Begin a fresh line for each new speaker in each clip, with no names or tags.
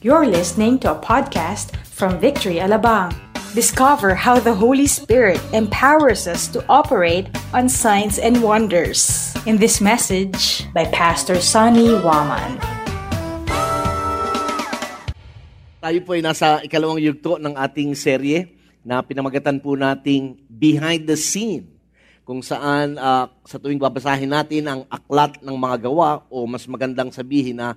You're listening to a podcast from Victory Alabang. Discover how the Holy Spirit empowers us to operate on signs and wonders. In this message by Pastor Sonny Waman.
Tayo po ay nasa ikalawang yugto ng ating serye na pinamagatan po nating Behind the Scene kung saan uh, sa tuwing babasahin natin ang aklat ng mga gawa o mas magandang sabihin na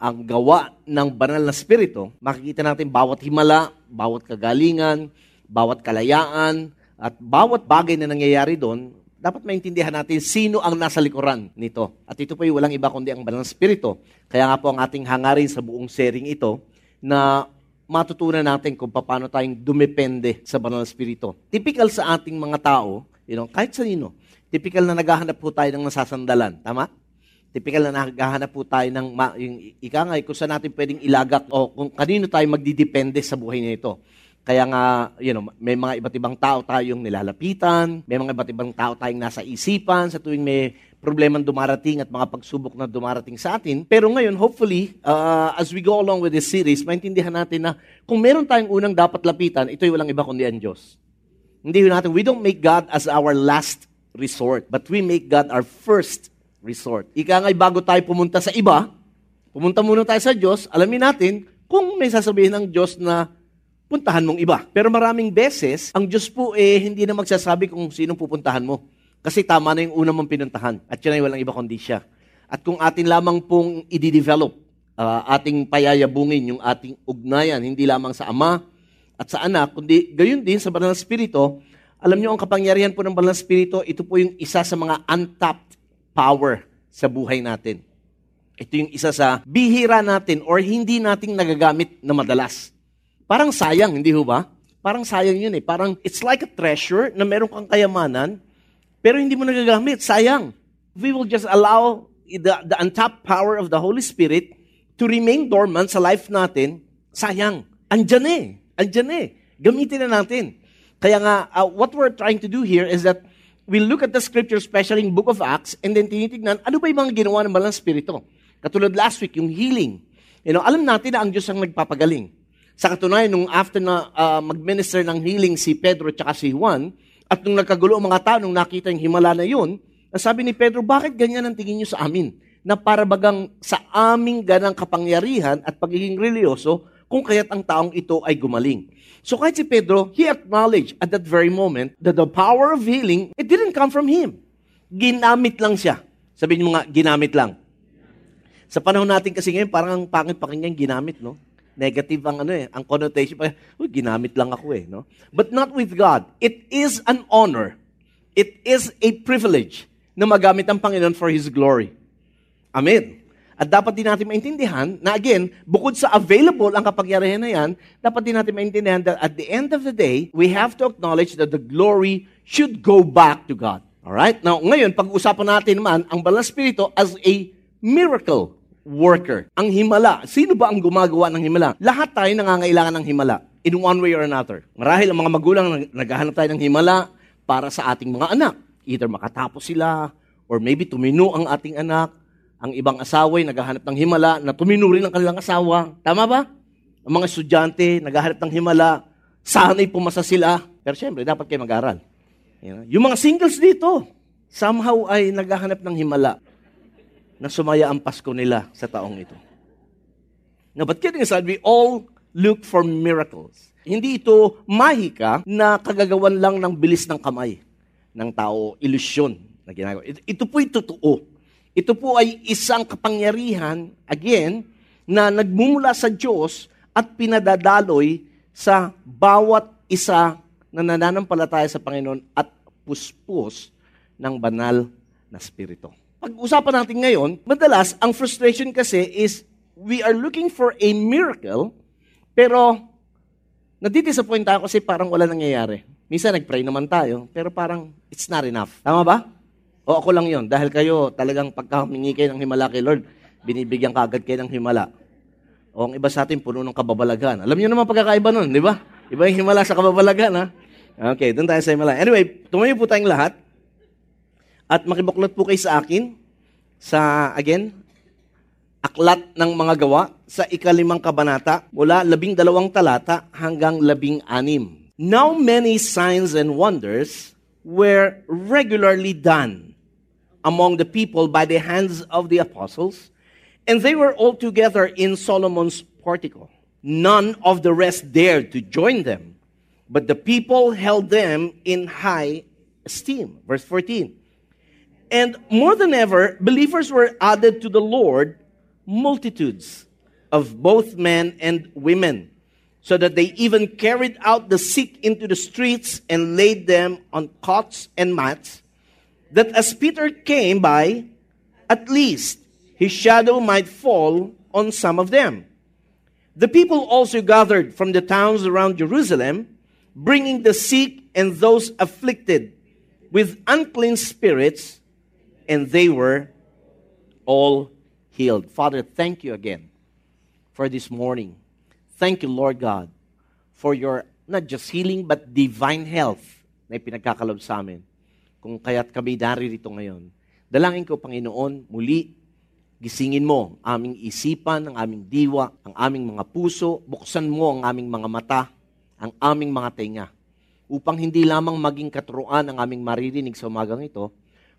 ang gawa ng banal na spirito, makikita natin bawat himala, bawat kagalingan, bawat kalayaan, at bawat bagay na nangyayari doon, dapat maintindihan natin sino ang nasa likuran nito. At ito po ay walang iba kundi ang banal na spirito. Kaya nga po ang ating hangarin sa buong sharing ito na matutunan natin kung paano tayong dumepende sa banal na spirito. Typical sa ating mga tao, you know, kahit sa nino, typical na naghahanap po tayo ng nasasandalan. Tama? Typical na naghahanap po tayo ng ma- yung ika nga, kung saan natin pwedeng ilagak o kung kanino tayo magdidepende sa buhay nito. Kaya nga, you know, may mga iba't ibang tao tayong nilalapitan, may mga iba't ibang tao tayong nasa isipan sa tuwing may problemang dumarating at mga pagsubok na dumarating sa atin. Pero ngayon, hopefully, uh, as we go along with this series, maintindihan natin na kung meron tayong unang dapat lapitan, ito ay walang iba kundi ang Diyos. Hindi natin, we don't make God as our last resort, but we make God our first resort. Ika nga'y bago tayo pumunta sa iba, pumunta muna tayo sa Diyos, alamin natin kung may sasabihin ng Diyos na puntahan mong iba. Pero maraming beses, ang Diyos po eh hindi na magsasabi kung sinong pupuntahan mo. Kasi tama na yung una mong pinuntahan. At yun ay walang iba kundi siya. At kung atin lamang pong i-develop, uh, ating payayabungin yung ating ugnayan, hindi lamang sa Ama at sa Anak, kundi gayon din sa Banal na Espiritu, alam niyo ang kapangyarihan po ng Banal na Espiritu, ito po yung isa sa mga untapped power sa buhay natin. Ito yung isa sa bihira natin or hindi nating nagagamit na madalas. Parang sayang, hindi ho ba? Parang sayang yun eh. Parang it's like a treasure na meron kang kayamanan, pero hindi mo nagagamit. Sayang. We will just allow the, the untapped power of the Holy Spirit to remain dormant sa life natin, sayang. Andyan eh. Andyan eh. Gamitin na natin. Kaya nga, uh, what we're trying to do here is that we look at the scripture, especially in book of Acts, and then tinitignan, ano ba yung mga ginawa ng Balang Spirito? Katulad last week, yung healing. You know, alam natin na ang Diyos ang nagpapagaling. Sa katunayan, nung after na uh, mag-minister ng healing si Pedro at si Juan, at nung nagkagulo ang mga tao, nung nakita yung himala na yun, sabi ni Pedro, bakit ganyan ang tingin nyo sa amin? Na para bagang sa aming ganang kapangyarihan at pagiging religyoso, kung kaya't ang taong ito ay gumaling. So kahit si Pedro, he acknowledged at that very moment that the power of healing, it didn't come from him. Ginamit lang siya. Sabihin mo nga, ginamit lang. Sa panahon natin kasi ngayon, parang ang pangit pakinggan ginamit, no? Negative ang ano eh, ang connotation pa, uy, ginamit lang ako eh, no? But not with God. It is an honor. It is a privilege na magamit ang Panginoon for His glory. Amen. At dapat din natin maintindihan na again, bukod sa available ang kapagyarihan na yan, dapat din natin maintindihan that at the end of the day, we have to acknowledge that the glory should go back to God. Alright? Now, ngayon, pag-usapan natin naman ang Banal Espiritu as a miracle worker. Ang himala. Sino ba ang gumagawa ng himala? Lahat tayo nangangailangan ng himala in one way or another. Marahil ang mga magulang naghahanap tayo ng himala para sa ating mga anak. Either makatapos sila, or maybe tumino ang ating anak, ang ibang asawa ay naghahanap ng himala na tuminuri ng kanilang asawa. Tama ba? Ang mga estudyante naghahanap ng himala, sana'y pumasa sila. Pero syempre, dapat kayo mag-aral. You? Yung mga singles dito, somehow ay naghahanap ng himala na sumaya ang Pasko nila sa taong ito. Now, but kidding aside, we all look for miracles. Hindi ito mahika na kagagawan lang ng bilis ng kamay ng tao, ilusyon na ginagawa. Ito, ito po'y totoo. Ito po ay isang kapangyarihan, again, na nagmumula sa Diyos at pinadadaloy sa bawat isa na nananampalataya sa Panginoon at puspos ng banal na spirito. Pag-usapan natin ngayon, madalas ang frustration kasi is we are looking for a miracle, pero nadidisappoint tayo kasi parang wala nangyayari. Minsan nag-pray naman tayo, pero parang it's not enough. Tama ba? O ako lang yon dahil kayo talagang pagka humingi kayo ng himala kay Lord, binibigyan kagad kayo ng himala. O ang iba sa atin, puno ng kababalagan. Alam niyo naman pagkakaiba nun, di ba? Iba yung himala sa kababalagan, ha? Okay, doon tayo sa himala. Anyway, tumayo po tayong lahat. At makibuklot po kayo sa akin. Sa, again, Aklat ng mga gawa sa ikalimang kabanata mula labing dalawang talata hanggang labing anim. Now many signs and wonders were regularly done among the people by the hands of the apostles, and they were all together in Solomon's portico. None of the rest dared to join them, but the people held them in high esteem. Verse 14. And more than ever, believers were added to the Lord, multitudes of both men and women, so that they even carried out the sick into the streets and laid them on cots and mats, that as Peter came by, at least his shadow might fall on some of them. The people also gathered from the towns around Jerusalem, bringing the sick and those afflicted with unclean spirits, and they were all healed. Father, thank you again for this morning. Thank you, Lord God, for your not just healing but divine health na ipinagkakalob sa amin. Kung kaya't kami naririto ngayon. Dalangin ko, Panginoon, muli, gisingin mo ang aming isipan, ang aming diwa, ang aming mga puso, buksan mo ang aming mga mata, ang aming mga tenga, upang hindi lamang maging katuruan ang aming maririnig sa umagang ito,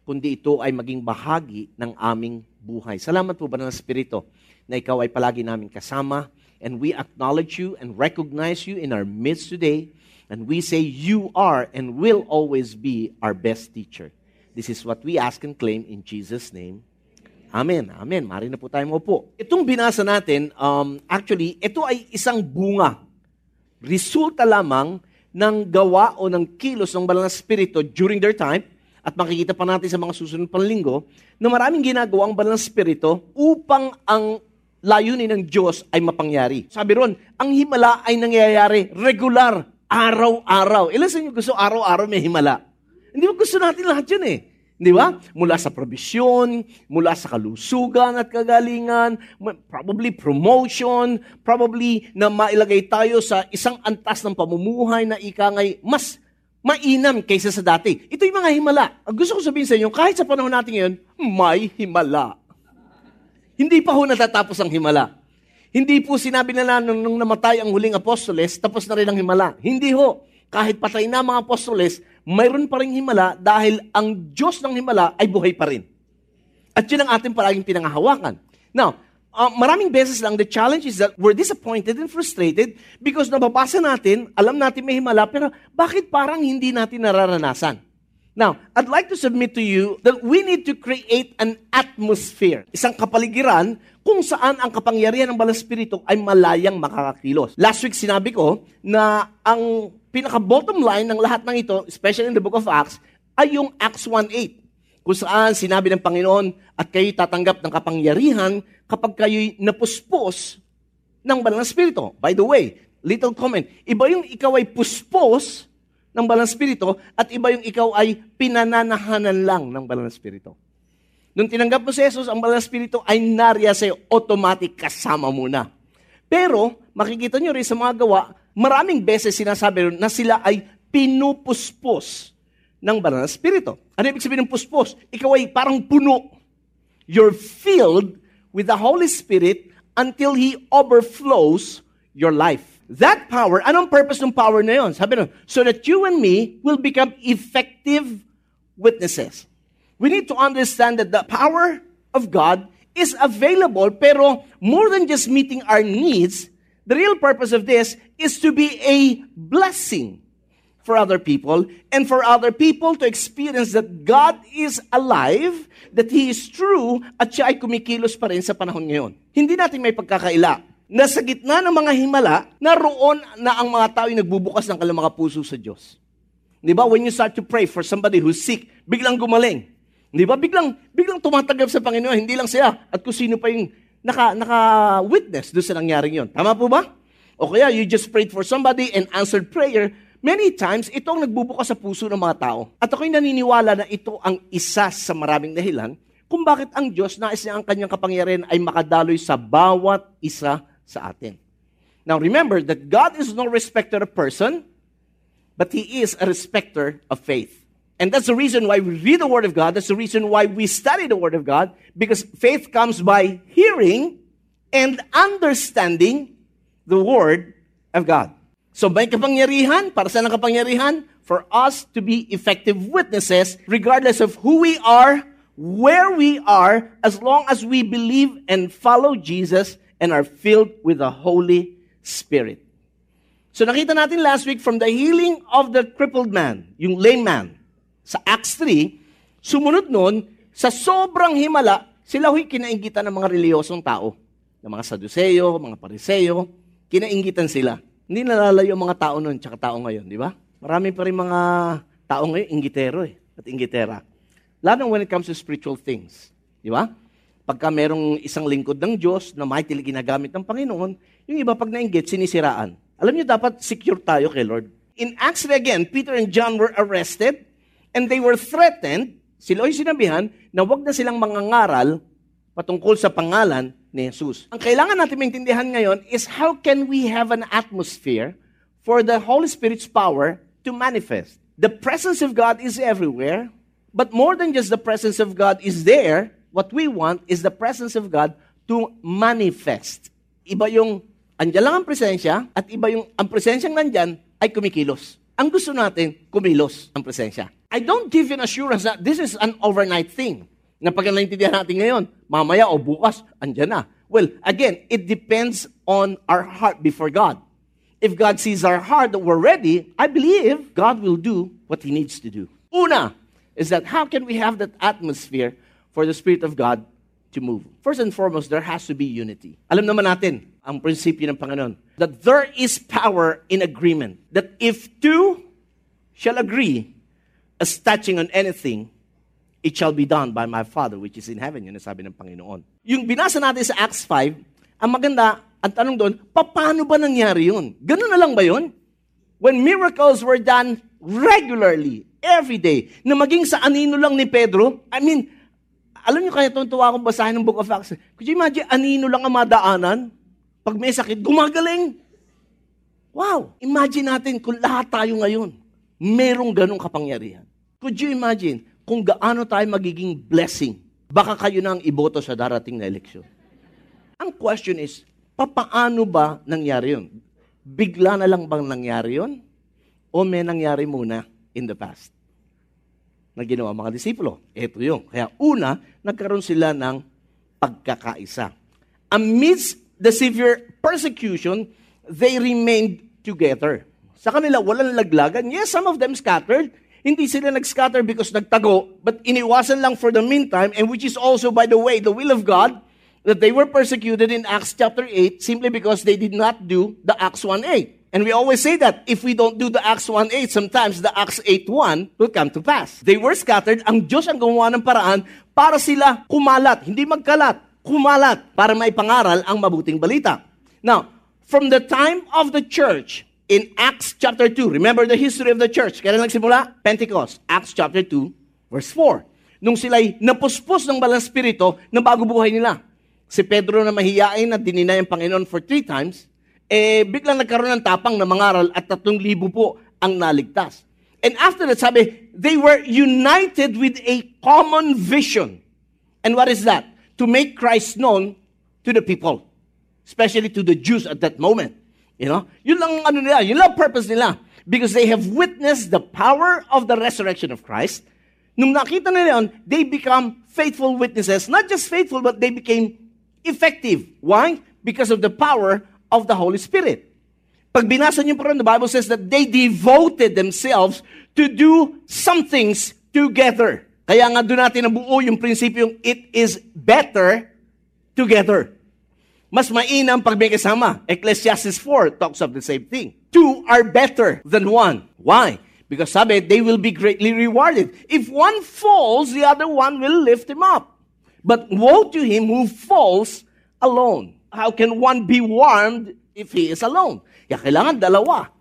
kundi ito ay maging bahagi ng aming buhay. Salamat po ba ng Espiritu na ikaw ay palagi namin kasama, and we acknowledge you and recognize you in our midst today, and we say you are and will always be our best teacher. This is what we ask and claim in Jesus' name. Amen. Amen. Mari na po tayo po. Itong binasa natin, um, actually, ito ay isang bunga. Resulta lamang ng gawa o ng kilos ng banal na spirito during their time at makikita pa natin sa mga susunod pang linggo na maraming ginagawa ang banal na spirito upang ang layunin ng Diyos ay mapangyari. Sabi ron, ang himala ay nangyayari regular, araw-araw. Ilan sa inyo gusto araw-araw may himala? Hindi mo gusto natin lahat yun eh. Di ba? Mula sa probisyon, mula sa kalusugan at kagalingan, probably promotion, probably na mailagay tayo sa isang antas ng pamumuhay na ikangay mas mainam kaysa sa dati. Ito yung mga himala. Ang gusto ko sabihin sa inyo, kahit sa panahon natin ngayon, may himala. Hindi pa ho natatapos ang himala. Hindi po sinabi na nung, nung namatay ang huling apostoles, tapos na rin ang himala. Hindi ho. Kahit patay na mga apostoles, mayroon pa rin himala dahil ang Diyos ng himala ay buhay pa rin. At yun ang ating palaging pinangahawakan. Now, uh, maraming beses lang, the challenge is that we're disappointed and frustrated because nababasa natin, alam natin may himala, pero bakit parang hindi natin nararanasan? Now, I'd like to submit to you that we need to create an atmosphere, isang kapaligiran kung saan ang kapangyarihan ng Balang Espiritu ay malayang makakakilos. Last week sinabi ko na ang pinaka-bottom line ng lahat ng ito, especially in the book of Acts, ay yung Acts 1.8, kung saan sinabi ng Panginoon, at kayo tatanggap ng kapangyarihan kapag kayo'y napuspos ng Banal na Espiritu. By the way, little comment, iba yung ikaw ay puspos ng Banal na Espiritu at iba yung ikaw ay pinananahanan lang ng Banal na Espiritu. Nung tinanggap mo si Jesus, ang Banal na Espiritu ay nariya sa'yo, automatic kasama mo na. Pero, makikita nyo rin sa mga gawa, maraming beses sinasabi na sila ay pinupuspos ng banal na spirito. Ano ibig sabihin ng puspos? Ikaw ay parang puno. You're filled with the Holy Spirit until He overflows your life. That power, anong purpose ng power na yon? Sabi nun, so that you and me will become effective witnesses. We need to understand that the power of God is available, pero more than just meeting our needs, The real purpose of this is to be a blessing for other people and for other people to experience that God is alive, that He is true, at siya ay kumikilos pa rin sa panahon ngayon. Hindi natin may pagkakaila na sa gitna ng mga himala, naroon na ang mga tao nagbubukas ng kanilang mga puso sa Diyos. Di ba? When you start to pray for somebody who's sick, biglang gumaling. Di ba? Biglang, biglang tumatanggap sa Panginoon. Hindi lang siya. At kung sino pa yung naka, naka-witness doon sa nangyaring yon. Tama po ba? O kaya you just prayed for somebody and answered prayer. Many times, ito ang nagbubukas sa puso ng mga tao. At ako'y naniniwala na ito ang isa sa maraming dahilan kung bakit ang Diyos nais niya ang kanyang kapangyarihan ay makadaloy sa bawat isa sa atin. Now remember that God is no respecter of person, but He is a respecter of faith. And that's the reason why we read the Word of God. That's the reason why we study the Word of God. Because faith comes by hearing, and understanding the Word of God. So may kapangyarihan, para sa ang kapangyarihan? For us to be effective witnesses regardless of who we are, where we are, as long as we believe and follow Jesus and are filled with the Holy Spirit. So nakita natin last week from the healing of the crippled man, yung lame man, sa Acts 3, sumunod nun, sa sobrang himala, sila huy kinaingitan ng mga reliyosong tao, ng mga Saduceo, mga Pariseo, kinaingitan sila. Hindi nalalayo ang mga tao noon tsaka tao ngayon, di ba? Marami pa rin mga tao ngayon, ingitero eh, at ingitera. Lalo when it comes to spiritual things. Di ba? Pagka merong isang lingkod ng Diyos na mightily ginagamit ng Panginoon, yung iba pag nainggit, sinisiraan. Alam niyo, dapat secure tayo kay Lord. In Acts again, Peter and John were arrested and they were threatened, sila ay sinabihan, na wag na silang mangangaral patungkol sa pangalan ni Jesus. Ang kailangan natin maintindihan ngayon is how can we have an atmosphere for the Holy Spirit's power to manifest. The presence of God is everywhere, but more than just the presence of God is there, what we want is the presence of God to manifest. Iba yung andyan lang ang presensya at iba yung ang presensyang nandyan ay kumikilos. Ang gusto natin, kumilos ang presensya. I don't give you an assurance that this is an overnight thing na pag naintindihan natin ngayon, mamaya o bukas, andyan na. Well, again, it depends on our heart before God. If God sees our heart that we're ready, I believe God will do what He needs to do. Una is that how can we have that atmosphere for the Spirit of God to move? First and foremost, there has to be unity. Alam naman natin ang prinsipyo ng Panginoon that there is power in agreement. That if two shall agree as touching on anything, it shall be done by my Father which is in heaven. Yun ang sabi ng Panginoon. Yung binasa natin sa Acts 5, ang maganda, ang tanong doon, paano ba nangyari yun? Ganun na lang ba yun? When miracles were done regularly, every day, na maging sa anino lang ni Pedro, I mean, alam niyo kaya tuntua akong basahin ng Book of Acts. Could you imagine, anino lang ang madaanan? Pag may sakit, gumagaling. Wow! Imagine natin kung lahat tayo ngayon, merong ganong kapangyarihan. Could you imagine, kung gaano tayo magiging blessing. Baka kayo na ang iboto sa darating na eleksyon. Ang question is, papaano ba nangyari yun? Bigla na lang bang nangyari yun? O may nangyari muna in the past? Na ginawa mga disipulo. Ito yun. Kaya una, nagkaroon sila ng pagkakaisa. Amidst the severe persecution, they remained together. Sa kanila, walang laglagan. Yes, some of them scattered. Hindi sila nag-scatter because nagtago, but iniwasan lang for the meantime, and which is also, by the way, the will of God, that they were persecuted in Acts chapter 8 simply because they did not do the Acts 1.8. And we always say that if we don't do the Acts 1.8, sometimes the Acts 8.1 will come to pass. They were scattered. Ang Diyos ang gumawa ng paraan para sila kumalat, hindi magkalat, kumalat para maipangaral ang mabuting balita. Now, from the time of the church, in Acts chapter 2. Remember the history of the church. Kailan nagsimula? Pentecost. Acts chapter 2, verse 4. Nung sila'y napuspos ng balang spirito na bago buhay nila. Si Pedro na mahiyain na dininay ang Panginoon for three times, eh biglang nagkaroon ng tapang na mangaral at tatlong libo po ang naligtas. And after that, sabi, they were united with a common vision. And what is that? To make Christ known to the people, especially to the Jews at that moment. You know? Yun lang ano nila, yun lang purpose nila. Because they have witnessed the power of the resurrection of Christ. Nung nakita nila yun, they become faithful witnesses. Not just faithful, but they became effective. Why? Because of the power of the Holy Spirit. Pag binasa niyo pa rin, the Bible says that they devoted themselves to do some things together. Kaya nga doon natin nabuo yung prinsipyong it is better together. Mas mainam pag may kasama. Ecclesiastes 4 talks of the same thing. Two are better than one. Why? Because sabi, they will be greatly rewarded. If one falls, the other one will lift him up. But woe to him who falls alone. How can one be warmed if he is alone? Kaya kailangan dalawa.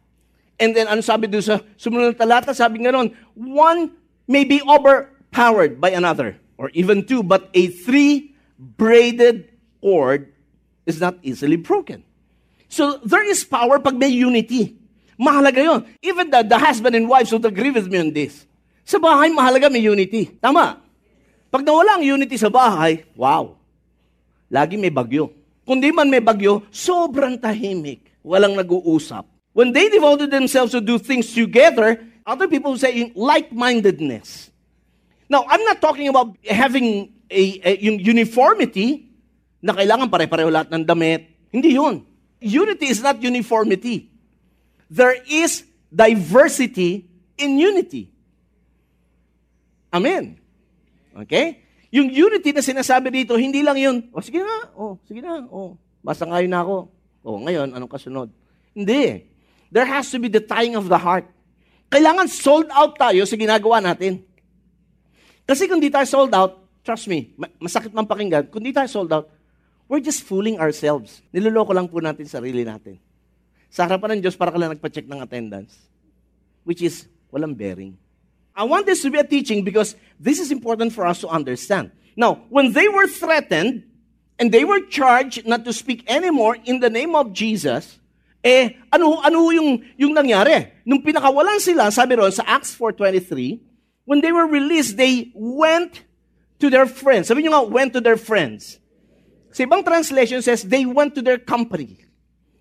And then, ano sabi doon sa sumunod na talata? Sabi nga nun, one may be overpowered by another, or even two, but a three-braided cord is not easily broken. So there is power pag may unity. Mahalaga yon. Even the, the husband and wives would agree with me on this. Sa bahay, mahalaga may unity. Tama. Pag nawala ang unity sa bahay, wow. Lagi may bagyo. Kundi man may bagyo, sobrang tahimik. Walang nag-uusap. When they devoted themselves to do things together, other people say like-mindedness. Now, I'm not talking about having a, a, yung uniformity na kailangan pare-pareho lahat ng damit. Hindi yun. Unity is not uniformity. There is diversity in unity. Amen. Okay? Yung unity na sinasabi dito, hindi lang yun, o oh, sige na, o, oh, sige na, o, oh, basta ngayon na ako. O, ngayon, anong kasunod? Hindi. There has to be the tying of the heart. Kailangan sold out tayo sa ginagawa natin. Kasi kung di tayo sold out, trust me, masakit man pakinggan, kung di tayo sold out, we're just fooling ourselves. Niloloko lang po natin sarili natin. Sa harapan ng Diyos, para ka lang nagpa-check ng attendance. Which is, walang bearing. I want this to be a teaching because this is important for us to understand. Now, when they were threatened and they were charged not to speak anymore in the name of Jesus, eh, ano, ano yung, yung nangyari? Nung pinakawalan sila, sabi ron sa Acts 4.23, when they were released, they went to their friends. Sabi nyo nga, went to their friends. Sa ibang translation says, they went to their company.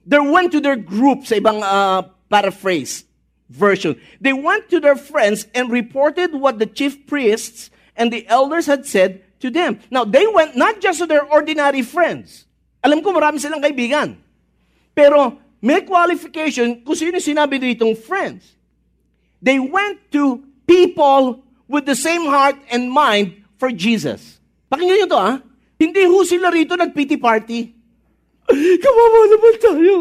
They went to their group, sa ibang uh, paraphrase version. They went to their friends and reported what the chief priests and the elders had said to them. Now, they went not just to their ordinary friends. Alam ko marami silang kaibigan. Pero may qualification kung sino sinabi ditong friends. They went to people with the same heart and mind for Jesus. Pakinggan nyo to ah. Hindi ho sila rito nag-pity party. Kawawa naman tayo.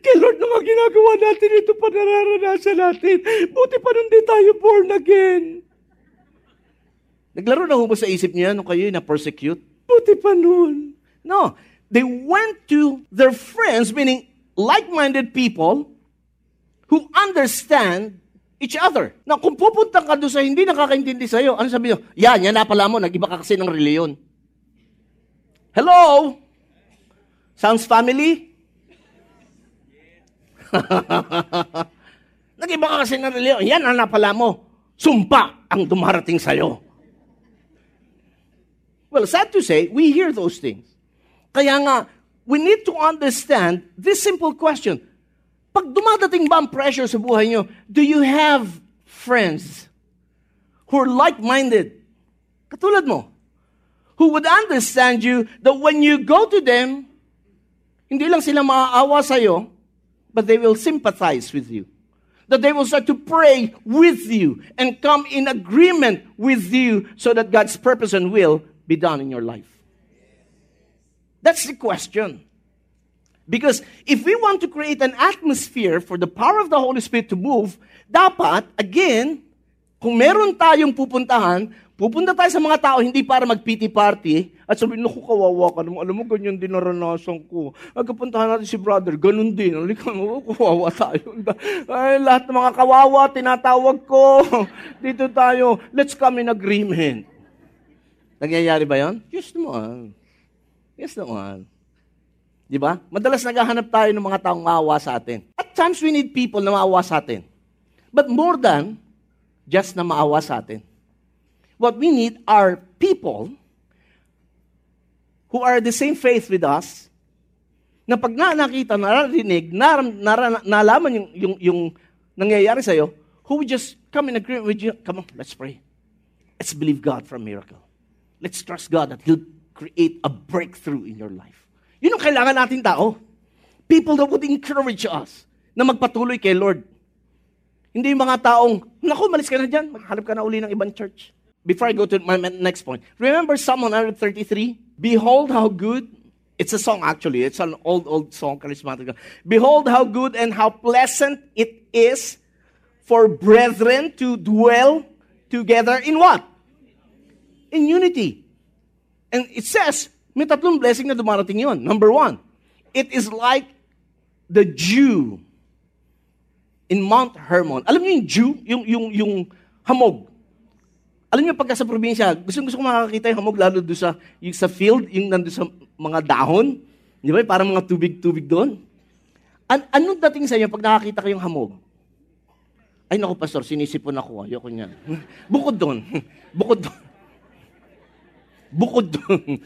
Kay Lord naman ginagawa natin ito pa nararanasan natin. Buti pa nun di tayo born again. Naglaro na ho ba sa isip niya nung kayo na-persecute? Buti pa nun. No. They went to their friends, meaning like-minded people who understand each other. Na kung pupunta ka doon sa hindi nakakaintindi sa'yo, ano sabi nyo? Yan, yan na pala mo, nag-iba ka kasi ng reliyon. Hello? Sounds family? Nag-iba ka kasi ng reliyon. Yan ang napala mo. Sumpa ang dumarating sa'yo. Well, sad to say, we hear those things. Kaya nga, we need to understand this simple question. Pag dumadating ba ang pressure sa buhay nyo, do you have friends who are like-minded? Katulad mo. Who would understand you that when you go to them, hindi lang sila maaawa sa'yo, but they will sympathize with you. That they will start to pray with you and come in agreement with you so that God's purpose and will be done in your life. That's the question. Because if we want to create an atmosphere for the power of the Holy Spirit to move, dapat, again, kung meron tayong pupuntahan, Pupunta tayo sa mga tao hindi para mag-pity party at sabihin, naku, kawawa ka naman. Alam mo, ganyan din naranasan ko. Agkapuntahan natin si brother, ganun din. Halika mo, kawawa tayo. Ay, lahat ng mga kawawa, tinatawag ko. Dito tayo, let's come in agreement. Nangyayari ba yan? Yes naman. Yes naman. Di ba? Madalas naghahanap tayo ng mga taong maawa sa atin. At times we need people na maawa sa atin. But more than just na maawa sa atin What we need are people who are the same faith with us, na pag na nakita, nararinig, nar, nar, nalaman yung, yung, yung nangyayari sa'yo, who would just come in agreement with you, come on, let's pray. Let's believe God for a miracle. Let's trust God that He'll create a breakthrough in your life. Yun ang kailangan natin tao. People that would encourage us na magpatuloy kay Lord. Hindi yung mga taong, naku, malis ka na dyan, maghanap ka na uli ng ibang church. before I go to my next point, remember Psalm 133? Behold how good, it's a song actually, it's an old, old song, charismatic. Behold how good and how pleasant it is for brethren to dwell together in what? In unity. And it says, may tatlong blessing na dumarating yun. Number one, it is like the Jew in Mount Hermon. Alam niyo yung Jew? Yung, yung, yung hamog. Alam niyo, pagka sa probinsya, gusto gusto ko makakita yung hamog lalo doon sa, yung sa field, yung nandun sa mga dahon. Di ba? Parang mga tubig-tubig doon. An anong dating sa inyo pag nakakita kayong hamog? Ay, naku, pastor, sinisipon ako. Ayoko niya. Bukod doon. Bukod doon. Bukod doon.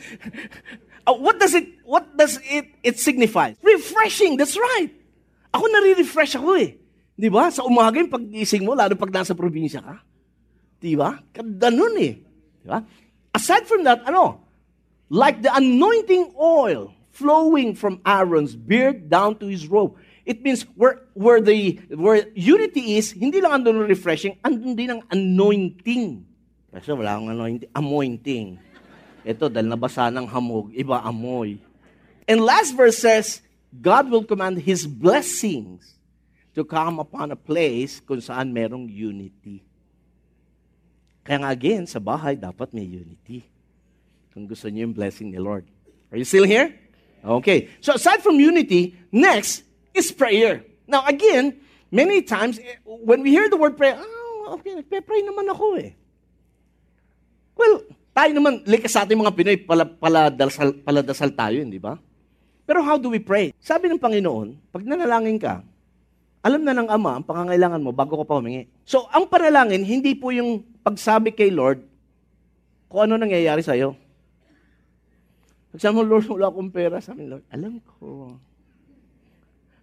Uh, what does it, what does it, it signify? Refreshing, that's right. Ako nare-refresh ako eh. Di ba? Sa umaga yung pag-gising mo, lalo pag nasa probinsya ka. Di ba? Ganda nun eh. Di ba? Aside from that, ano? Like the anointing oil flowing from Aaron's beard down to his robe. It means where, where, the, where unity is, hindi lang andun refreshing, andun din ang anointing. Kasi wala akong anointing. Anointing. Ito, dahil nabasa ng hamog, iba amoy. And last verse says, God will command His blessings to come upon a place kung saan merong unity. Kaya nga again, sa bahay, dapat may unity. Kung gusto niyo yung blessing ni Lord. Are you still here? Okay. So aside from unity, next is prayer. Now again, many times, eh, when we hear the word prayer, oh, okay, nagpe-pray naman ako eh. Well, tayo naman, likas sa ating mga Pinoy, pala, paladasal, paladasal tayo, hindi ba? Pero how do we pray? Sabi ng Panginoon, pag nanalangin ka, alam na ng Ama ang pangangailangan mo bago ka pa humingi. So, ang panalangin, hindi po yung pagsabi kay Lord kung ano nangyayari sa'yo. Sabi mo, Lord, wala akong pera. Sabi Lord, alam ko.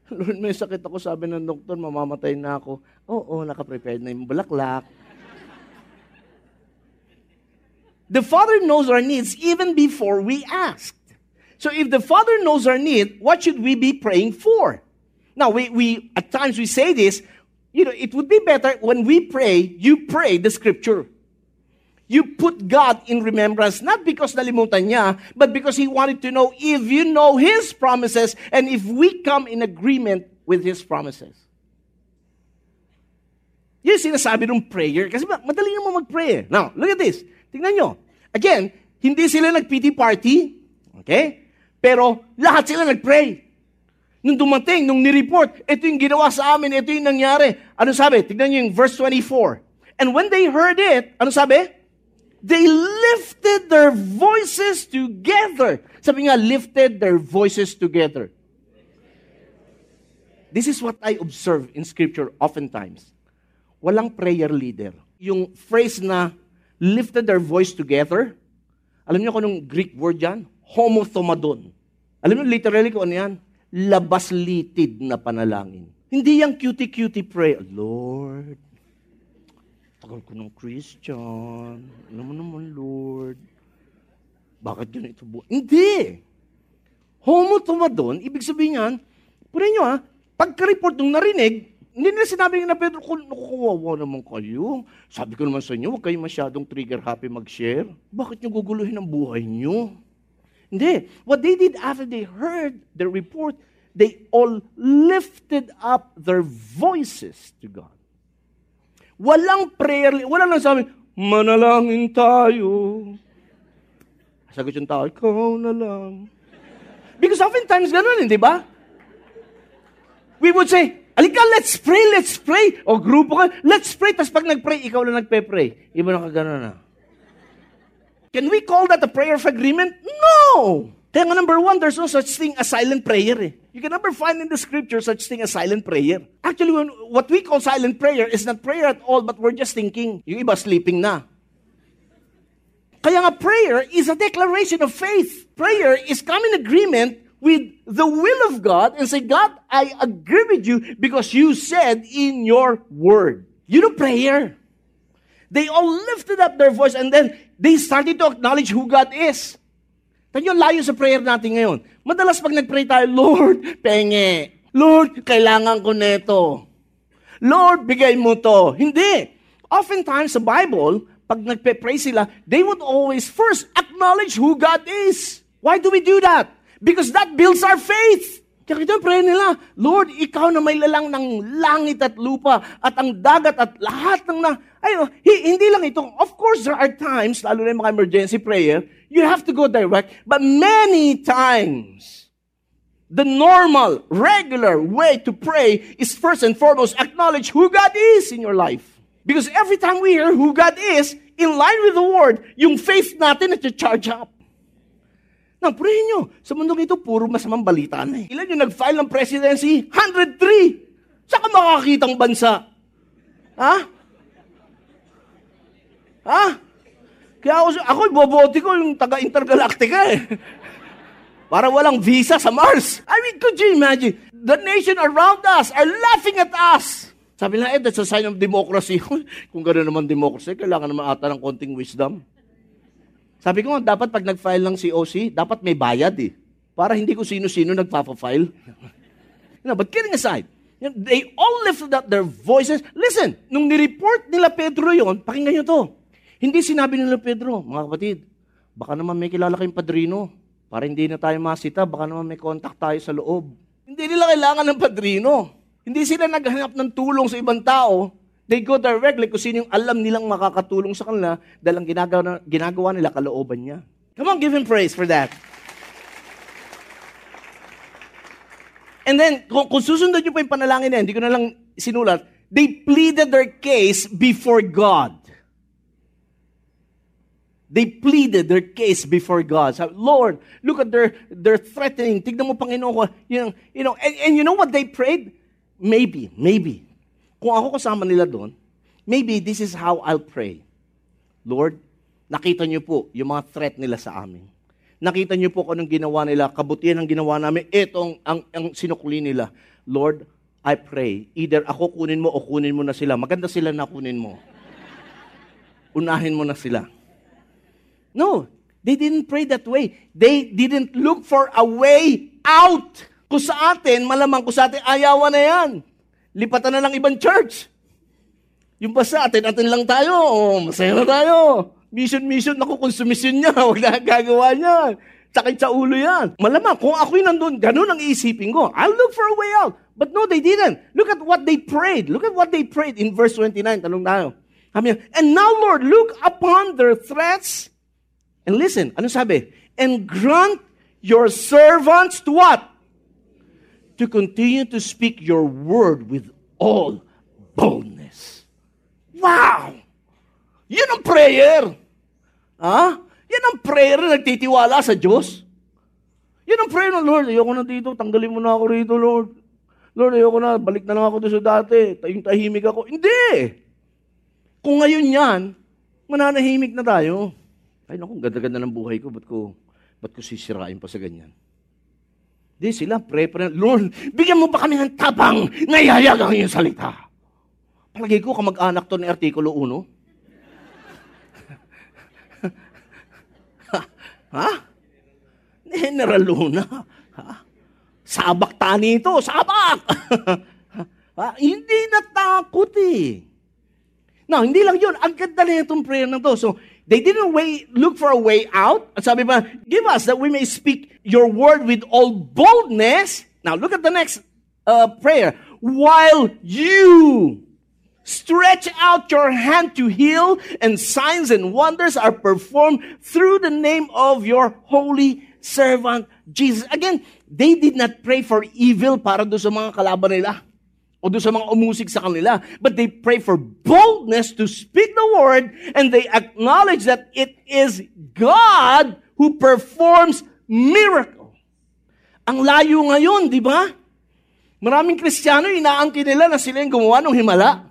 Lord, may sakit ako. Sabi ng doktor, mamamatay na ako. Oo, nakaprepared na yung bulaklak. The Father knows our needs even before we ask. So if the Father knows our need, what should we be praying for? Now, we, we at times we say this, you know, it would be better when we pray, you pray the scripture. You put God in remembrance, not because nalimutan niya, but because He wanted to know if you know His promises and if we come in agreement with His promises. Yun sinasabi ng prayer. Kasi madali naman mag-pray. Now, look at this. Tingnan nyo. Again, hindi sila nag-PT party. Okay? Pero lahat sila nag-pray. Nung dumating, nung nireport, ito yung ginawa sa amin, ito yung nangyari. Ano sabi? Tignan niyo yung verse 24. And when they heard it, ano sabi? They lifted their voices together. Sabi nga, lifted their voices together. This is what I observe in scripture oftentimes. Walang prayer leader. Yung phrase na lifted their voice together, alam niyo kung anong Greek word yan? homothomadon. Alam mo, literally kung ano yan? Labas-litid na panalangin. Hindi yung cutie-cutie prayer. Lord, tagal ko ng Christian. Alam mo naman, Lord. Bakit ganito buhay? Hindi. Homothomadon, ibig sabihin yan, punin nyo ha, pagka-report nung narinig, hindi nila sinabi na Pedro, nakukuwawa naman kayo. Sabi ko naman sa inyo, huwag kayo masyadong trigger happy mag-share. Bakit nyo guguluhin ang buhay nyo? Hindi. What they did after they heard the report, they all lifted up their voices to God. Walang prayer, wala lang sabi, manalangin tayo. Sagot yung tao, ikaw na lang. Because oftentimes ganun, hindi ba? We would say, alika, let's pray, let's pray. O grupo ka, let's pray. Tapos pag nag-pray, ikaw lang nagpe-pray. Iba na ka ganun na. Can we call that a prayer of agreement? No! Kaya number one, there's no such thing as silent prayer. Eh. You can never find in the scripture such thing as silent prayer. Actually, when, what we call silent prayer is not prayer at all, but we're just thinking. Yung iba sleeping na. Kaya nga prayer is a declaration of faith. Prayer is come in agreement with the will of God and say, God, I agree with you because you said in your word. You know prayer. They all lifted up their voice and then they started to acknowledge who God is. Tanyo layo sa prayer natin ngayon. Madalas pag nag-pray tayo, Lord, penge. Lord, kailangan ko neto. Lord, bigay mo to. Hindi. Oftentimes sa Bible, pag nagpe-pray sila, they would always first acknowledge who God is. Why do we do that? Because that builds our faith. Kaya ito pray nila, Lord, ikaw na may lalang ng langit at lupa at ang dagat at lahat ng na... Ay, hindi lang ito. Of course, there are times, lalo na yung mga emergency prayer, you have to go direct. But many times, the normal, regular way to pray is first and foremost acknowledge who God is in your life. Because every time we hear who God is, in line with the Word, yung faith natin at charge up. Now, pray nyo. Sa mundong ito, puro masamang balita na eh. Ilan yung nag-file ng presidency? 103! Saan ka makakitang bansa? Ha? Ha? Kaya ako, ako bobote ko yung taga-intergalactica eh. Para walang visa sa Mars. I mean, could you imagine? The nation around us are laughing at us. Sabi na, eh, that's a sign of democracy. Kung gano'n naman democracy, kailangan naman ata ng konting wisdom. Sabi ko dapat pag nag-file ng COC, dapat may bayad eh. Para hindi ko sino-sino nagpapa-file. you know, but kidding aside, they all lifted up their voices. Listen, nung nireport nila Pedro yon, pakinggan nyo to. Hindi sinabi nila Pedro, mga kapatid, baka naman may kilala kayong padrino. Para hindi na tayo masita, baka naman may contact tayo sa loob. Hindi nila kailangan ng padrino. Hindi sila naghanap ng tulong sa ibang tao. They go directly kung sino yung alam nilang makakatulong sa kanila dahil ang ginagawa, ginagawa nila kalooban niya. Come on, give Him praise for that. And then, kung, kung susunod niyo pa yung panalangin na hindi ko na lang sinulat, they pleaded their case before God. They pleaded their case before God. Sabi, Lord, look at their, their threatening. Tignan mo, Panginoon ko. You know, you know, and, and you know what they prayed? Maybe, maybe. Kung ako kasama nila doon, maybe this is how I'll pray. Lord, nakita niyo po yung mga threat nila sa amin. Nakita niyo po kung anong ginawa nila, kabutihan ang ginawa namin, ito ang, ang sinukli nila. Lord, I pray, either ako kunin mo o kunin mo na sila. Maganda sila na kunin mo. Unahin mo na sila. No, they didn't pray that way. They didn't look for a way out. Kung sa atin, malamang kung sa atin, ayawan na yan. Lipatan na lang ibang church. Yung pa sa atin, atin lang tayo. Oh, masaya na tayo. Mission, mission, naku, konsumisyon niya. Huwag na gagawa niya. Sakit sa ulo yan. Malamang, kung ako'y nandun, ganun ang iisipin ko. I'll look for a way out. But no, they didn't. Look at what they prayed. Look at what they prayed in verse 29. Tanong tayo. And now, Lord, look upon their threats And listen, ano sabi? And grant your servants to what? To continue to speak your word with all boldness. Wow! Yan ang prayer. Ha? Yan ang prayer na nagtitiwala sa Diyos. Yan ang prayer ng Lord. Ayoko na dito. Tanggalin mo na ako rito, Lord. Lord, ayoko na. Balik na lang ako doon sa dati. Tayong tahimik ako. Hindi! Kung ngayon yan, mananahimik na tayo. Ay, naku, ganda-ganda ng buhay ko. Ba't ko, ba't ko sisirain pa sa ganyan? Di sila, pray. Lord, bigyan mo pa kami ng tabang na ihayag ang iyong salita. Palagay ko, kamag-anak to ni Artikulo 1. ha? General Luna. Ha? Sabak tani ito, sabak! ha? Hindi natakot eh. No, hindi lang yun. Ang ganda na itong prayer na to. So, They didn't wait, look for a way out. Sabi pa, give us that we may speak your word with all boldness. Now look at the next uh, prayer. While you stretch out your hand to heal and signs and wonders are performed through the name of your holy servant Jesus. Again, they did not pray for evil para do sa mga kalaban nila o doon sa mga umusig sa kanila. But they pray for boldness to speak the word and they acknowledge that it is God who performs miracle. Ang layo ngayon, di ba? Maraming Kristiyano, inaangkin nila na sila yung gumawa ng himala.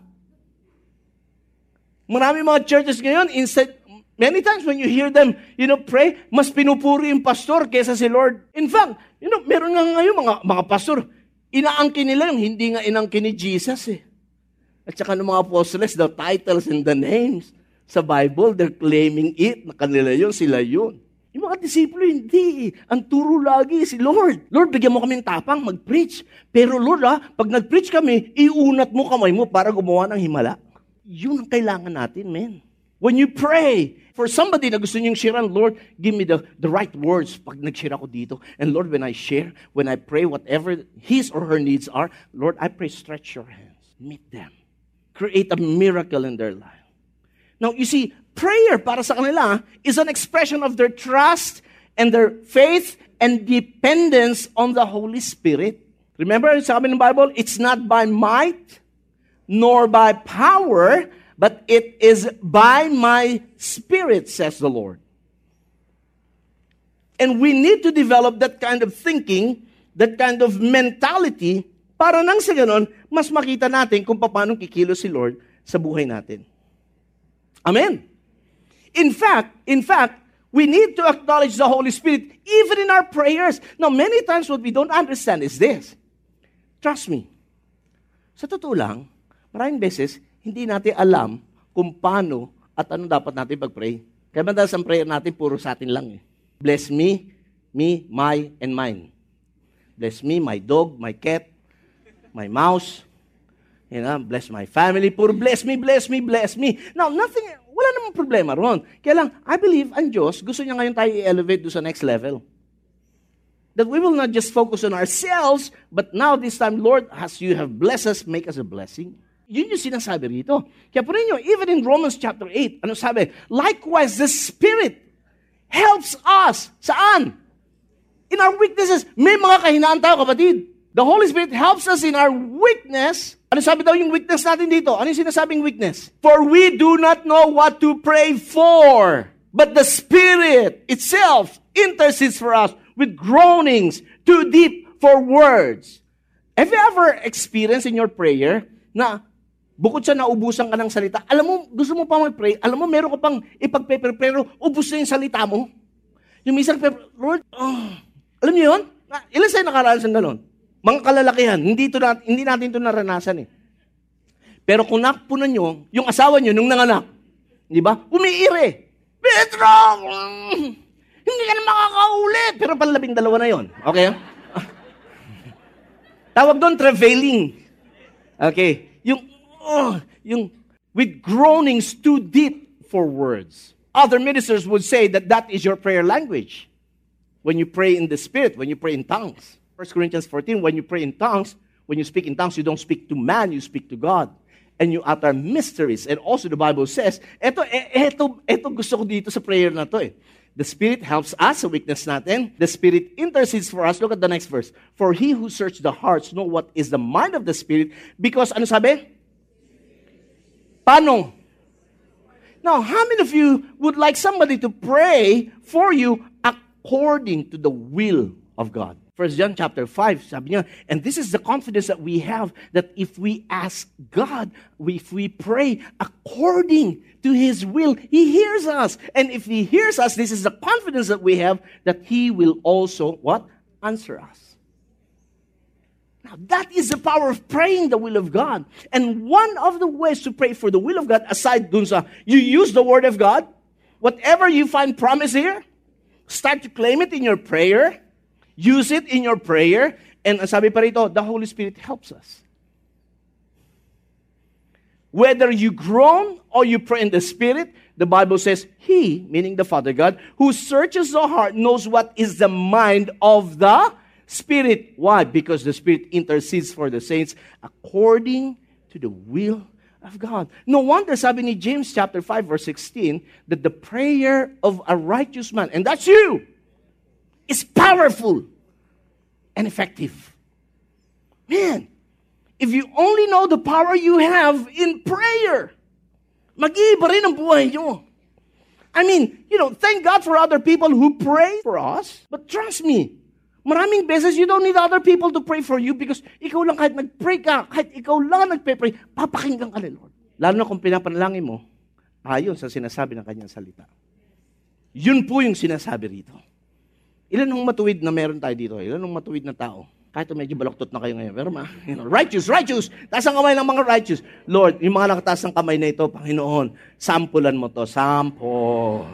Maraming mga churches ngayon, instead, many times when you hear them, you know, pray, mas pinupuri yung pastor kesa si Lord. In fact, you know, meron nga ngayon mga, mga pastor, Inaangkin nila yung hindi nga inangkin ni Jesus eh. At saka ng mga apostles, the titles and the names sa Bible, they're claiming it, na kanila yun, sila yun. Yung mga disipulo, hindi. Ang turo lagi si Lord. Lord, bigyan mo kami ng tapang mag-preach. Pero Lord, ah, pag nag-preach kami, iunat mo kamay mo para gumawa ng himala. Yun ang kailangan natin, men. When you pray for somebody na gusto niyong sharean, Lord, give me the, the right words pag nag-share ako dito. And Lord, when I share, when I pray, whatever his or her needs are, Lord, I pray, stretch your hands. Meet them. Create a miracle in their life. Now, you see, prayer para sa kanila is an expression of their trust and their faith and dependence on the Holy Spirit. Remember, sabi ng Bible, it's not by might nor by power, but it is by my spirit, says the Lord. And we need to develop that kind of thinking, that kind of mentality, para nang sa ganon, mas makita natin kung paano kikilos si Lord sa buhay natin. Amen. In fact, in fact, We need to acknowledge the Holy Spirit even in our prayers. Now, many times what we don't understand is this. Trust me. Sa totoo lang, maraming beses, hindi natin alam kung paano at ano dapat natin pag-pray. Kaya madalas ang prayer natin, puro sa atin lang. Eh. Bless me, me, my, and mine. Bless me, my dog, my cat, my mouse. You know, bless my family. Puro bless me, bless me, bless me. Now, nothing, wala namang problema ron. Kaya lang, I believe ang Diyos, gusto niya ngayon tayo i-elevate do sa next level. That we will not just focus on ourselves, but now this time, Lord, as you have blessed us, make us a blessing. Yun yung sinasabi rito. Kaya po ninyo, even in Romans chapter 8, ano sabi? Likewise, the Spirit helps us. Saan? In our weaknesses. May mga kahinaan tayo, kapatid. The Holy Spirit helps us in our weakness. Ano sabi daw yung weakness natin dito? Ano yung sinasabing weakness? For we do not know what to pray for. But the Spirit itself intercedes for us with groanings too deep for words. Have you ever experienced in your prayer na bukod sa naubusan ka ng salita, alam mo, gusto mo pa mag-pray, alam mo, meron ka pang ipag-paper, pero ubus na yung salita mo. Yung minsan, Lord, oh, alam niyo yun? Ilan sa'yo nakaranas ng ganon? Mga kalalakihan, hindi, ito na, hindi natin ito naranasan eh. Pero kung napunan nyo, yung asawa nyo nung nanganak, di ba? Umiire. Pedro! Hindi ka na makakaulit. Pero panlabing dalawa na yon. Okay? Tawag doon, travailing. Okay. Yung, oh, yung with groanings too deep for words. Other ministers would say that that is your prayer language. When you pray in the Spirit, when you pray in tongues. 1 Corinthians 14, when you pray in tongues, when you speak in tongues, you don't speak to man, you speak to God. And you utter mysteries. And also the Bible says, eto, eto, eto gusto ko dito sa prayer na to eh. The Spirit helps us sa weakness natin. The Spirit intercedes for us. Look at the next verse. For he who searches the hearts know what is the mind of the Spirit. Because, ano sabi? Paano? Now, how many of you would like somebody to pray for you according to the will of God? First John chapter 5, sabi niya, and this is the confidence that we have that if we ask God, if we pray according to His will, He hears us. And if He hears us, this is the confidence that we have that He will also, what? Answer us. Now, that is the power of praying the will of God. And one of the ways to pray for the will of God, aside dun sa, you use the Word of God, whatever you find promise here, start to claim it in your prayer, use it in your prayer, and sabi pa rito, the Holy Spirit helps us. Whether you groan or you pray in the Spirit, the Bible says, He, meaning the Father God, who searches the heart, knows what is the mind of the Spirit. Why? Because the Spirit intercedes for the saints according to the will of God. No wonder, sabi ni James chapter 5, verse 16, that the prayer of a righteous man, and that's you, is powerful and effective. Man, if you only know the power you have in prayer, mag-iiba rin ang buhay nyo. I mean, you know, thank God for other people who pray for us. But trust me, maraming beses you don't need other people to pray for you because ikaw lang kahit nag-pray ka, kahit ikaw lang nagpe-pray, papakinggan ka ni Lord. Lalo na kung pinapanalangin mo, ayon sa sinasabi ng kanyang salita. Yun po yung sinasabi rito. Ilan ang matuwid na meron tayo dito? Ilan ang matuwid na tao? Kahit medyo baloktot na kayo ngayon. Pero ma, you know, righteous, righteous. Taas ang kamay ng mga righteous. Lord, yung mga nakataas ng kamay na ito, Panginoon, sampulan mo to. Sample.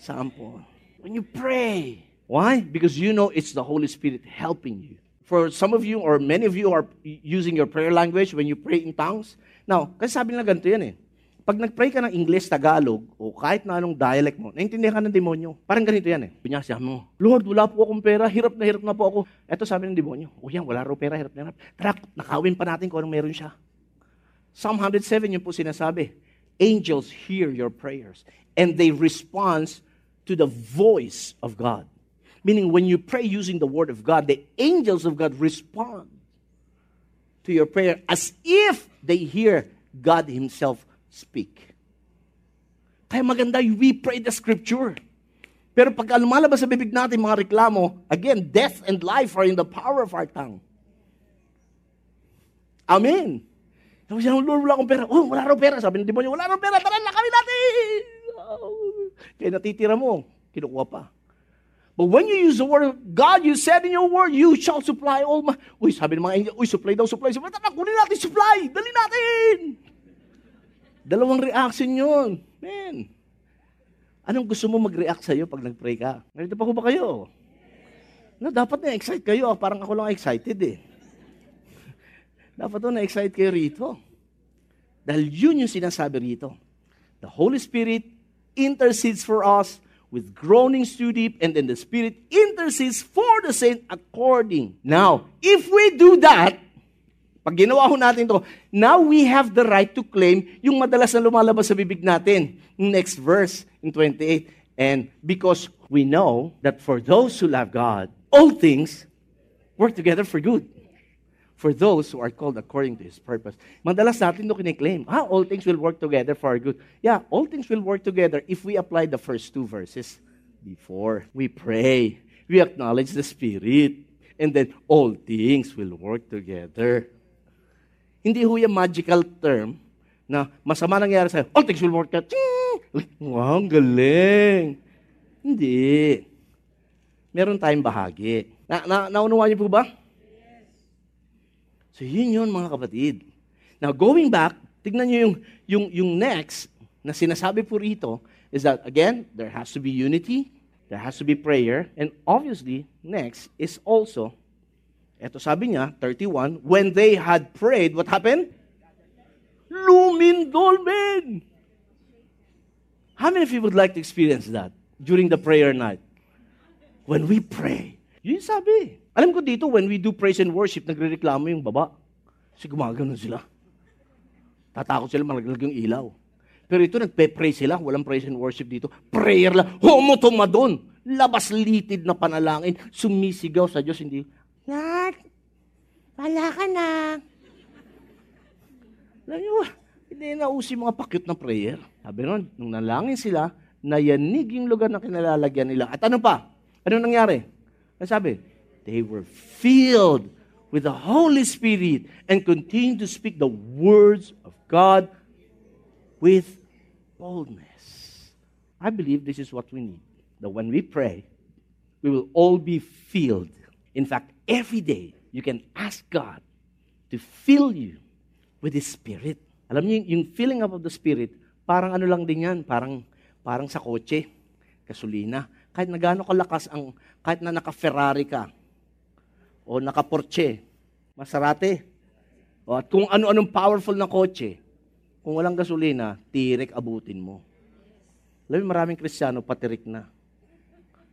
Sample. When you pray. Why? Because you know it's the Holy Spirit helping you. For some of you, or many of you are using your prayer language when you pray in tongues. Now, kasi sabi nila ganito yan eh. Pag nag-pray ka ng English, Tagalog, o kahit na anong dialect mo, naintindihan ka ng demonyo. Parang ganito yan eh. Pinyasya mo, Lord, wala po akong pera, hirap na hirap na po ako. Ito sabi ng demonyo, o yan, wala raw pera, hirap na hirap. Tara, nakawin pa natin kung anong meron siya. Psalm 107 yun po sinasabi. Angels hear your prayers and they respond to the voice of God. Meaning when you pray using the word of God, the angels of God respond to your prayer as if they hear God Himself speak. Kaya maganda, we pray the scripture. Pero pag lumalabas sa bibig natin mga reklamo, again, death and life are in the power of our tongue. Amen. Sabi siya, Lord, wala akong pera. Oh, wala raw pera. Sabi ng demonyo, wala raw pera. Tara na kami natin. Oh. Kaya natitira mo. kinukuha pa. But when you use the word of God, you said in your word, you shall supply all my... Uy, sabi ng mga angel, uy, supply daw, supply. Sabi, tara, kunin natin supply. Dali natin. Dalawang reaction yun. Man. Anong gusto mo mag-react sa'yo pag nag-pray ka? Narito pa ko ba kayo? No, dapat na-excite kayo. Parang ako lang excited eh. dapat to na-excite kayo rito. Dahil yun yung sinasabi rito. The Holy Spirit intercedes for us with groanings too deep, and then the Spirit intercedes for the saint according. Now, if we do that, pag ginawa ho natin to, now we have the right to claim yung madalas na lumalabas sa bibig natin. Next verse in 28. And because we know that for those who love God, all things work together for good. For those who are called according to His purpose. Madalas natin ito kiniklaim. Ah, all things will work together for our good. Yeah, all things will work together if we apply the first two verses before we pray. We acknowledge the Spirit. And then all things will work together. Hindi ho yung magical term na masama nangyari sa'yo, all things will work together. Wow, galing. Hindi. Meron tayong bahagi. Na, na, naunawaan niyo po ba? So yun yun mga kapatid. Now going back, tignan niyo yung, yung, yung next na sinasabi po rito is that again, there has to be unity, there has to be prayer, and obviously, next is also, eto sabi niya, 31, when they had prayed, what happened? Lumindolmen! How many of you would like to experience that during the prayer night? When we pray. Yun sabi. Alam ko dito, when we do praise and worship, nagre-reklamo yung baba. Kasi gumagano sila. Tatakot sila malaglag yung ilaw. Pero ito, nagpe-pray sila. Walang praise and worship dito. Prayer lang. Homotomadon. Labas litid na panalangin. Sumisigaw sa Diyos. Hindi, Lord, wala ka na. Alam hindi na usi mga pakyut na prayer. Sabi nun, nung nalangin sila, nayanig yung lugar na kinalalagyan nila. At ano pa? Ano nangyari? Sabi? They were filled with the Holy Spirit and continued to speak the words of God with boldness. I believe this is what we need. That when we pray, we will all be filled. In fact, every day, you can ask God to fill you with His Spirit. Alam niyo, yung filling up of the Spirit, parang ano lang din yan, parang, parang sa kotse, kasulina. Kahit na gaano kalakas ang, kahit na naka-Ferrari ka, o naka-Porsche, Maserati, o at kung ano-anong powerful na kotse, kung walang gasolina, tirik abutin mo. Alam mo, maraming kristyano, patirik na.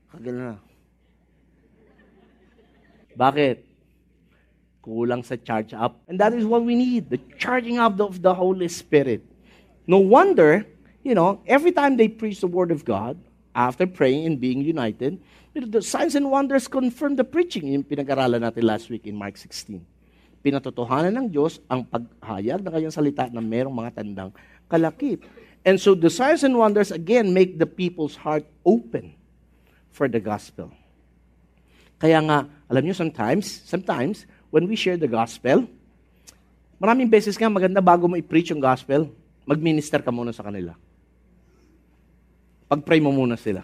Kagal na. Bakit? Kulang sa charge up. And that is what we need, the charging up of the Holy Spirit. No wonder, you know, every time they preach the Word of God, after praying and being united, the signs and wonders confirm the preaching. Yung pinag-aralan natin last week in Mark 16. Pinatotohanan ng Diyos ang paghayag ng kanyang salita na merong mga tandang kalakip. And so the signs and wonders again make the people's heart open for the gospel. Kaya nga, alam niyo, sometimes, sometimes, when we share the gospel, maraming beses nga maganda bago mo i-preach yung gospel, mag-minister ka muna sa kanila. Pag-pray mo muna sila.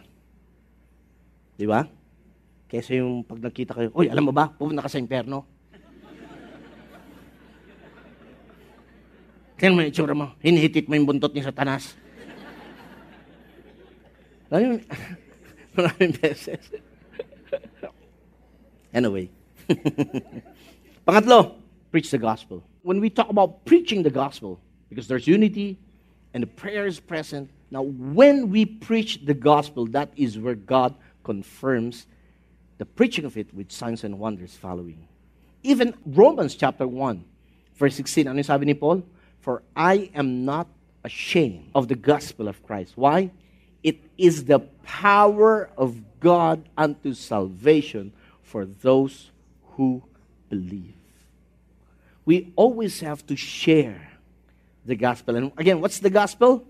Di ba? Kesa yung pag nakita kayo, Uy, alam mo ba, pupunta ka sa impyerno. Tingnan mo yung itsura mo, hinihitit mo yung buntot ni Satanas. Mo, maraming beses. anyway. Pangatlo, preach the gospel. When we talk about preaching the gospel, because there's unity and the prayer is present, now when we preach the gospel, that is where God confirms the preaching of it with signs and wonders following. Even Romans chapter 1, verse 16, ano sabi ni Paul? For I am not ashamed of the gospel of Christ. Why? It is the power of God unto salvation for those who believe. We always have to share the gospel. And again, what's the gospel?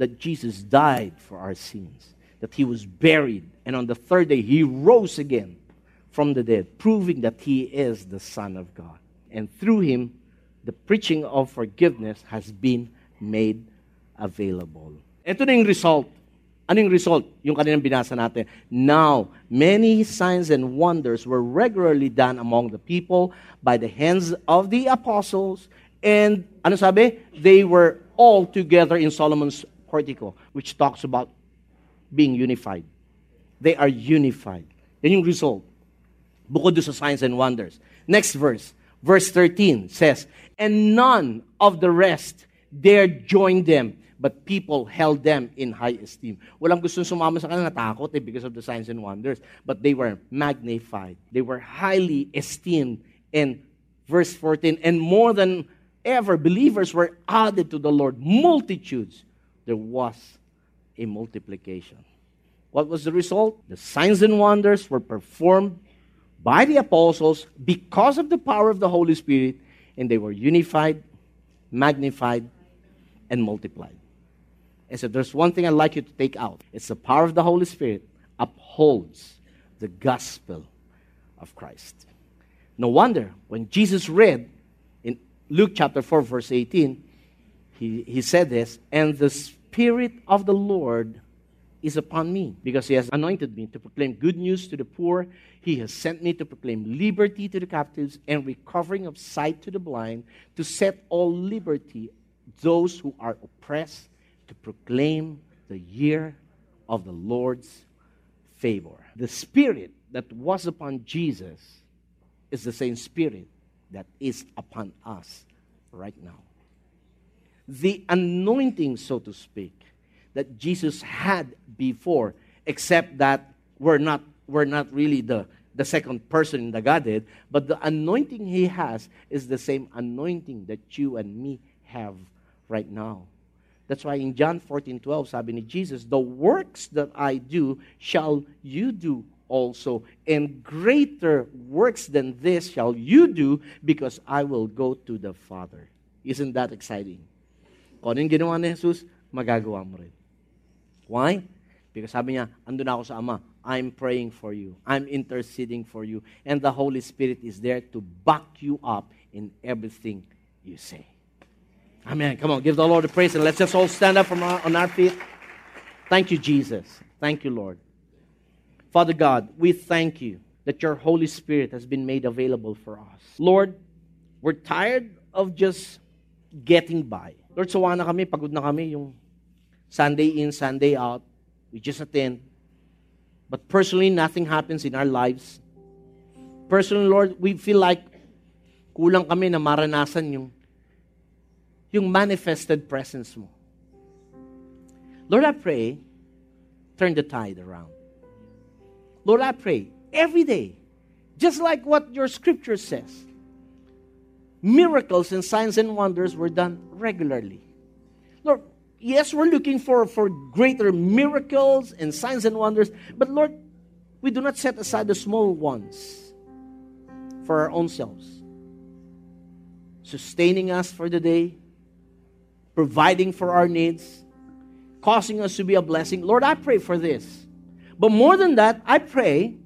That Jesus died for our sins, that he was buried, and on the third day he rose again from the dead, proving that he is the Son of God. And through him, the preaching of forgiveness has been made available. Ito na yung result. Ano yung result? Yung kaninang binasa natin. Now, many signs and wonders were regularly done among the people by the hands of the apostles. And, ano sabi? They were all together in Solomon's portico, which talks about being unified. They are unified. Yan yung result. Bukod sa signs and wonders. Next verse. Verse 13 says, And none of the rest dared join them but people held them in high esteem. Walang gustong sumama sa kanila, natakot eh, because of the signs and wonders. But they were magnified. They were highly esteemed. And verse 14, and more than ever, believers were added to the Lord. Multitudes. There was a multiplication. What was the result? The signs and wonders were performed by the apostles because of the power of the Holy Spirit, and they were unified, magnified, and multiplied. And so there's one thing I'd like you to take out it's the power of the Holy Spirit upholds the gospel of Christ. No wonder when Jesus read in Luke chapter 4, verse 18, he, he said this, and the Spirit of the Lord is upon me because he has anointed me to proclaim good news to the poor. He has sent me to proclaim liberty to the captives and recovering of sight to the blind, to set all liberty those who are oppressed to proclaim the year of the Lord's favor. The Spirit that was upon Jesus is the same Spirit that is upon us right now. The anointing, so to speak, that Jesus had before, except that we're not, we're not really the, the second person in the Godhead, but the anointing he has is the same anointing that you and me have right now. That's why in John 14, 12, sabi Jesus, The works that I do shall you do also, and greater works than this shall you do, because I will go to the Father. Isn't that exciting? Kung ano yung ginawa ni Jesus, magagawa mo rin. Why? Because sabi niya, andun ako sa Ama. I'm praying for you. I'm interceding for you. And the Holy Spirit is there to back you up in everything you say. Amen. Come on, give the Lord a praise and let's just all stand up from our, on our feet. Thank you, Jesus. Thank you, Lord. Father God, we thank you that your Holy Spirit has been made available for us. Lord, we're tired of just getting by. Lord, sawa na kami, pagod na kami yung Sunday in, Sunday out. We just attend. But personally, nothing happens in our lives. Personally, Lord, we feel like kulang kami na maranasan yung yung manifested presence mo. Lord, I pray, turn the tide around. Lord, I pray, every day, just like what your scripture says, miracles and signs and wonders were done regularly. Lord, yes, we're looking for, for greater miracles and signs and wonders, but Lord, we do not set aside the small ones for our own selves. Sustaining us for the day, providing for our needs, causing us to be a blessing. Lord, I pray for this. But more than that, I pray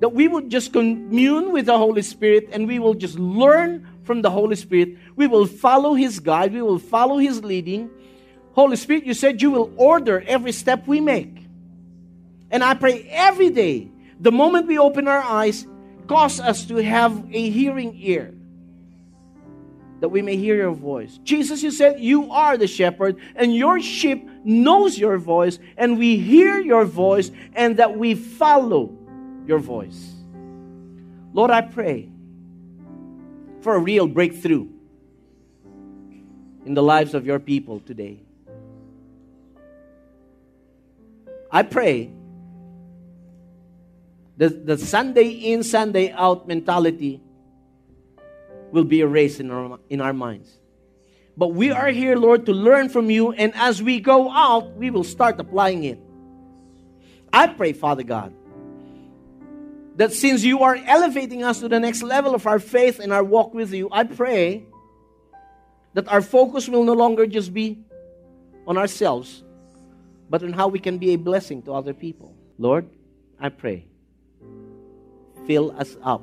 that we would just commune with the Holy Spirit and we will just learn from the Holy Spirit. We will follow His guide, we will follow His leading. Holy Spirit, you said you will order every step we make. And I pray every day, the moment we open our eyes, cause us to have a hearing ear that we may hear your voice. Jesus, you said you are the shepherd, and your sheep knows your voice, and we hear your voice, and that we follow your voice. Lord, I pray for a real breakthrough in the lives of your people today. I pray the, the Sunday in, Sunday out mentality will be erased in our, in our minds. But we are here, Lord, to learn from you, and as we go out, we will start applying it. I pray, Father God, that since you are elevating us to the next level of our faith and our walk with you, I pray that our focus will no longer just be on ourselves, but on how we can be a blessing to other people. Lord, I pray, fill us up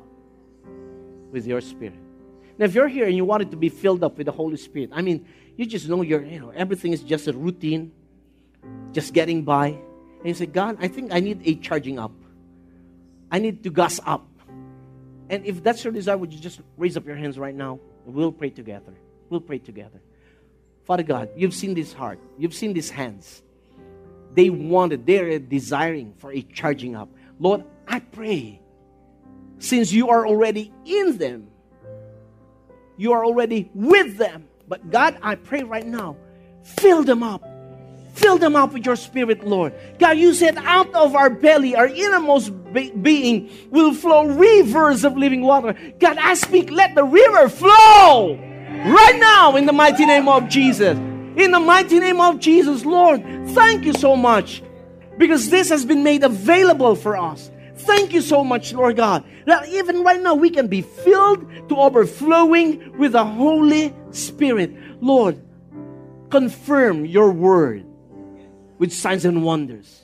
with your spirit. Now, if you're here and you want it to be filled up with the Holy Spirit, I mean, you just know you're, you know, everything is just a routine, just getting by. and you say, God, I think I need a charging up. I need to gas up. And if that's your desire, would you just raise up your hands right now? We'll pray together. We'll pray together. Father God, you've seen this heart, you've seen these hands. They wanted, they're desiring for a charging up. Lord, I pray, since you are already in them, you are already with them. But God, I pray right now, fill them up. Fill them up with your spirit, Lord. God, you said out of our belly, our innermost being will flow rivers of living water. God, I speak, let the river flow right now in the mighty name of Jesus. In the mighty name of Jesus, Lord, thank you so much because this has been made available for us. Thank you so much, Lord God, that even right now we can be filled to overflowing with the Holy Spirit. Lord, confirm your word with signs and wonders.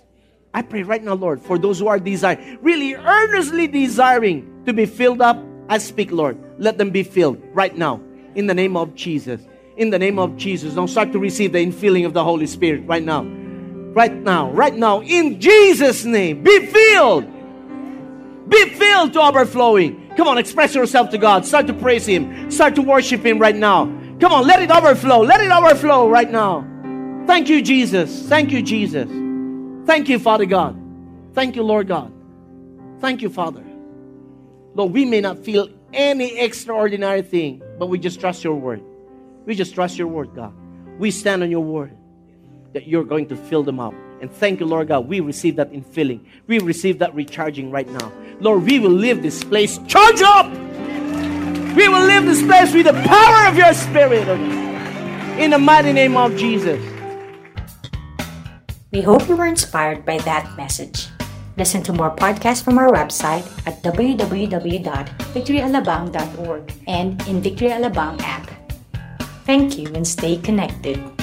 I pray right now, Lord, for those who are desiring, really earnestly desiring to be filled up. I speak, Lord, let them be filled right now in the name of Jesus. In the name of Jesus. Now start to receive the infilling of the Holy Spirit right now. Right now, right now, in Jesus' name, be filled. Be filled to overflowing. Come on, express yourself to God. Start to praise Him. Start to worship Him right now. Come on, let it overflow. Let it overflow right now. Thank you, Jesus. Thank you, Jesus. Thank you, Father God. Thank you, Lord God. Thank you, Father. Lord, we may not feel any extraordinary thing, but we just trust your word. We just trust your word, God. We stand on your word that you're going to fill them up. And thank you, Lord God. We receive that infilling. We receive that recharging right now. Lord, we will leave this place charged up. We will leave this place with the power of your spirit. In the mighty name of Jesus.
We hope you were inspired by that message. Listen to more podcasts from our website at www.victoryalabang.org and in the Victory Alabang app. Thank you and stay connected.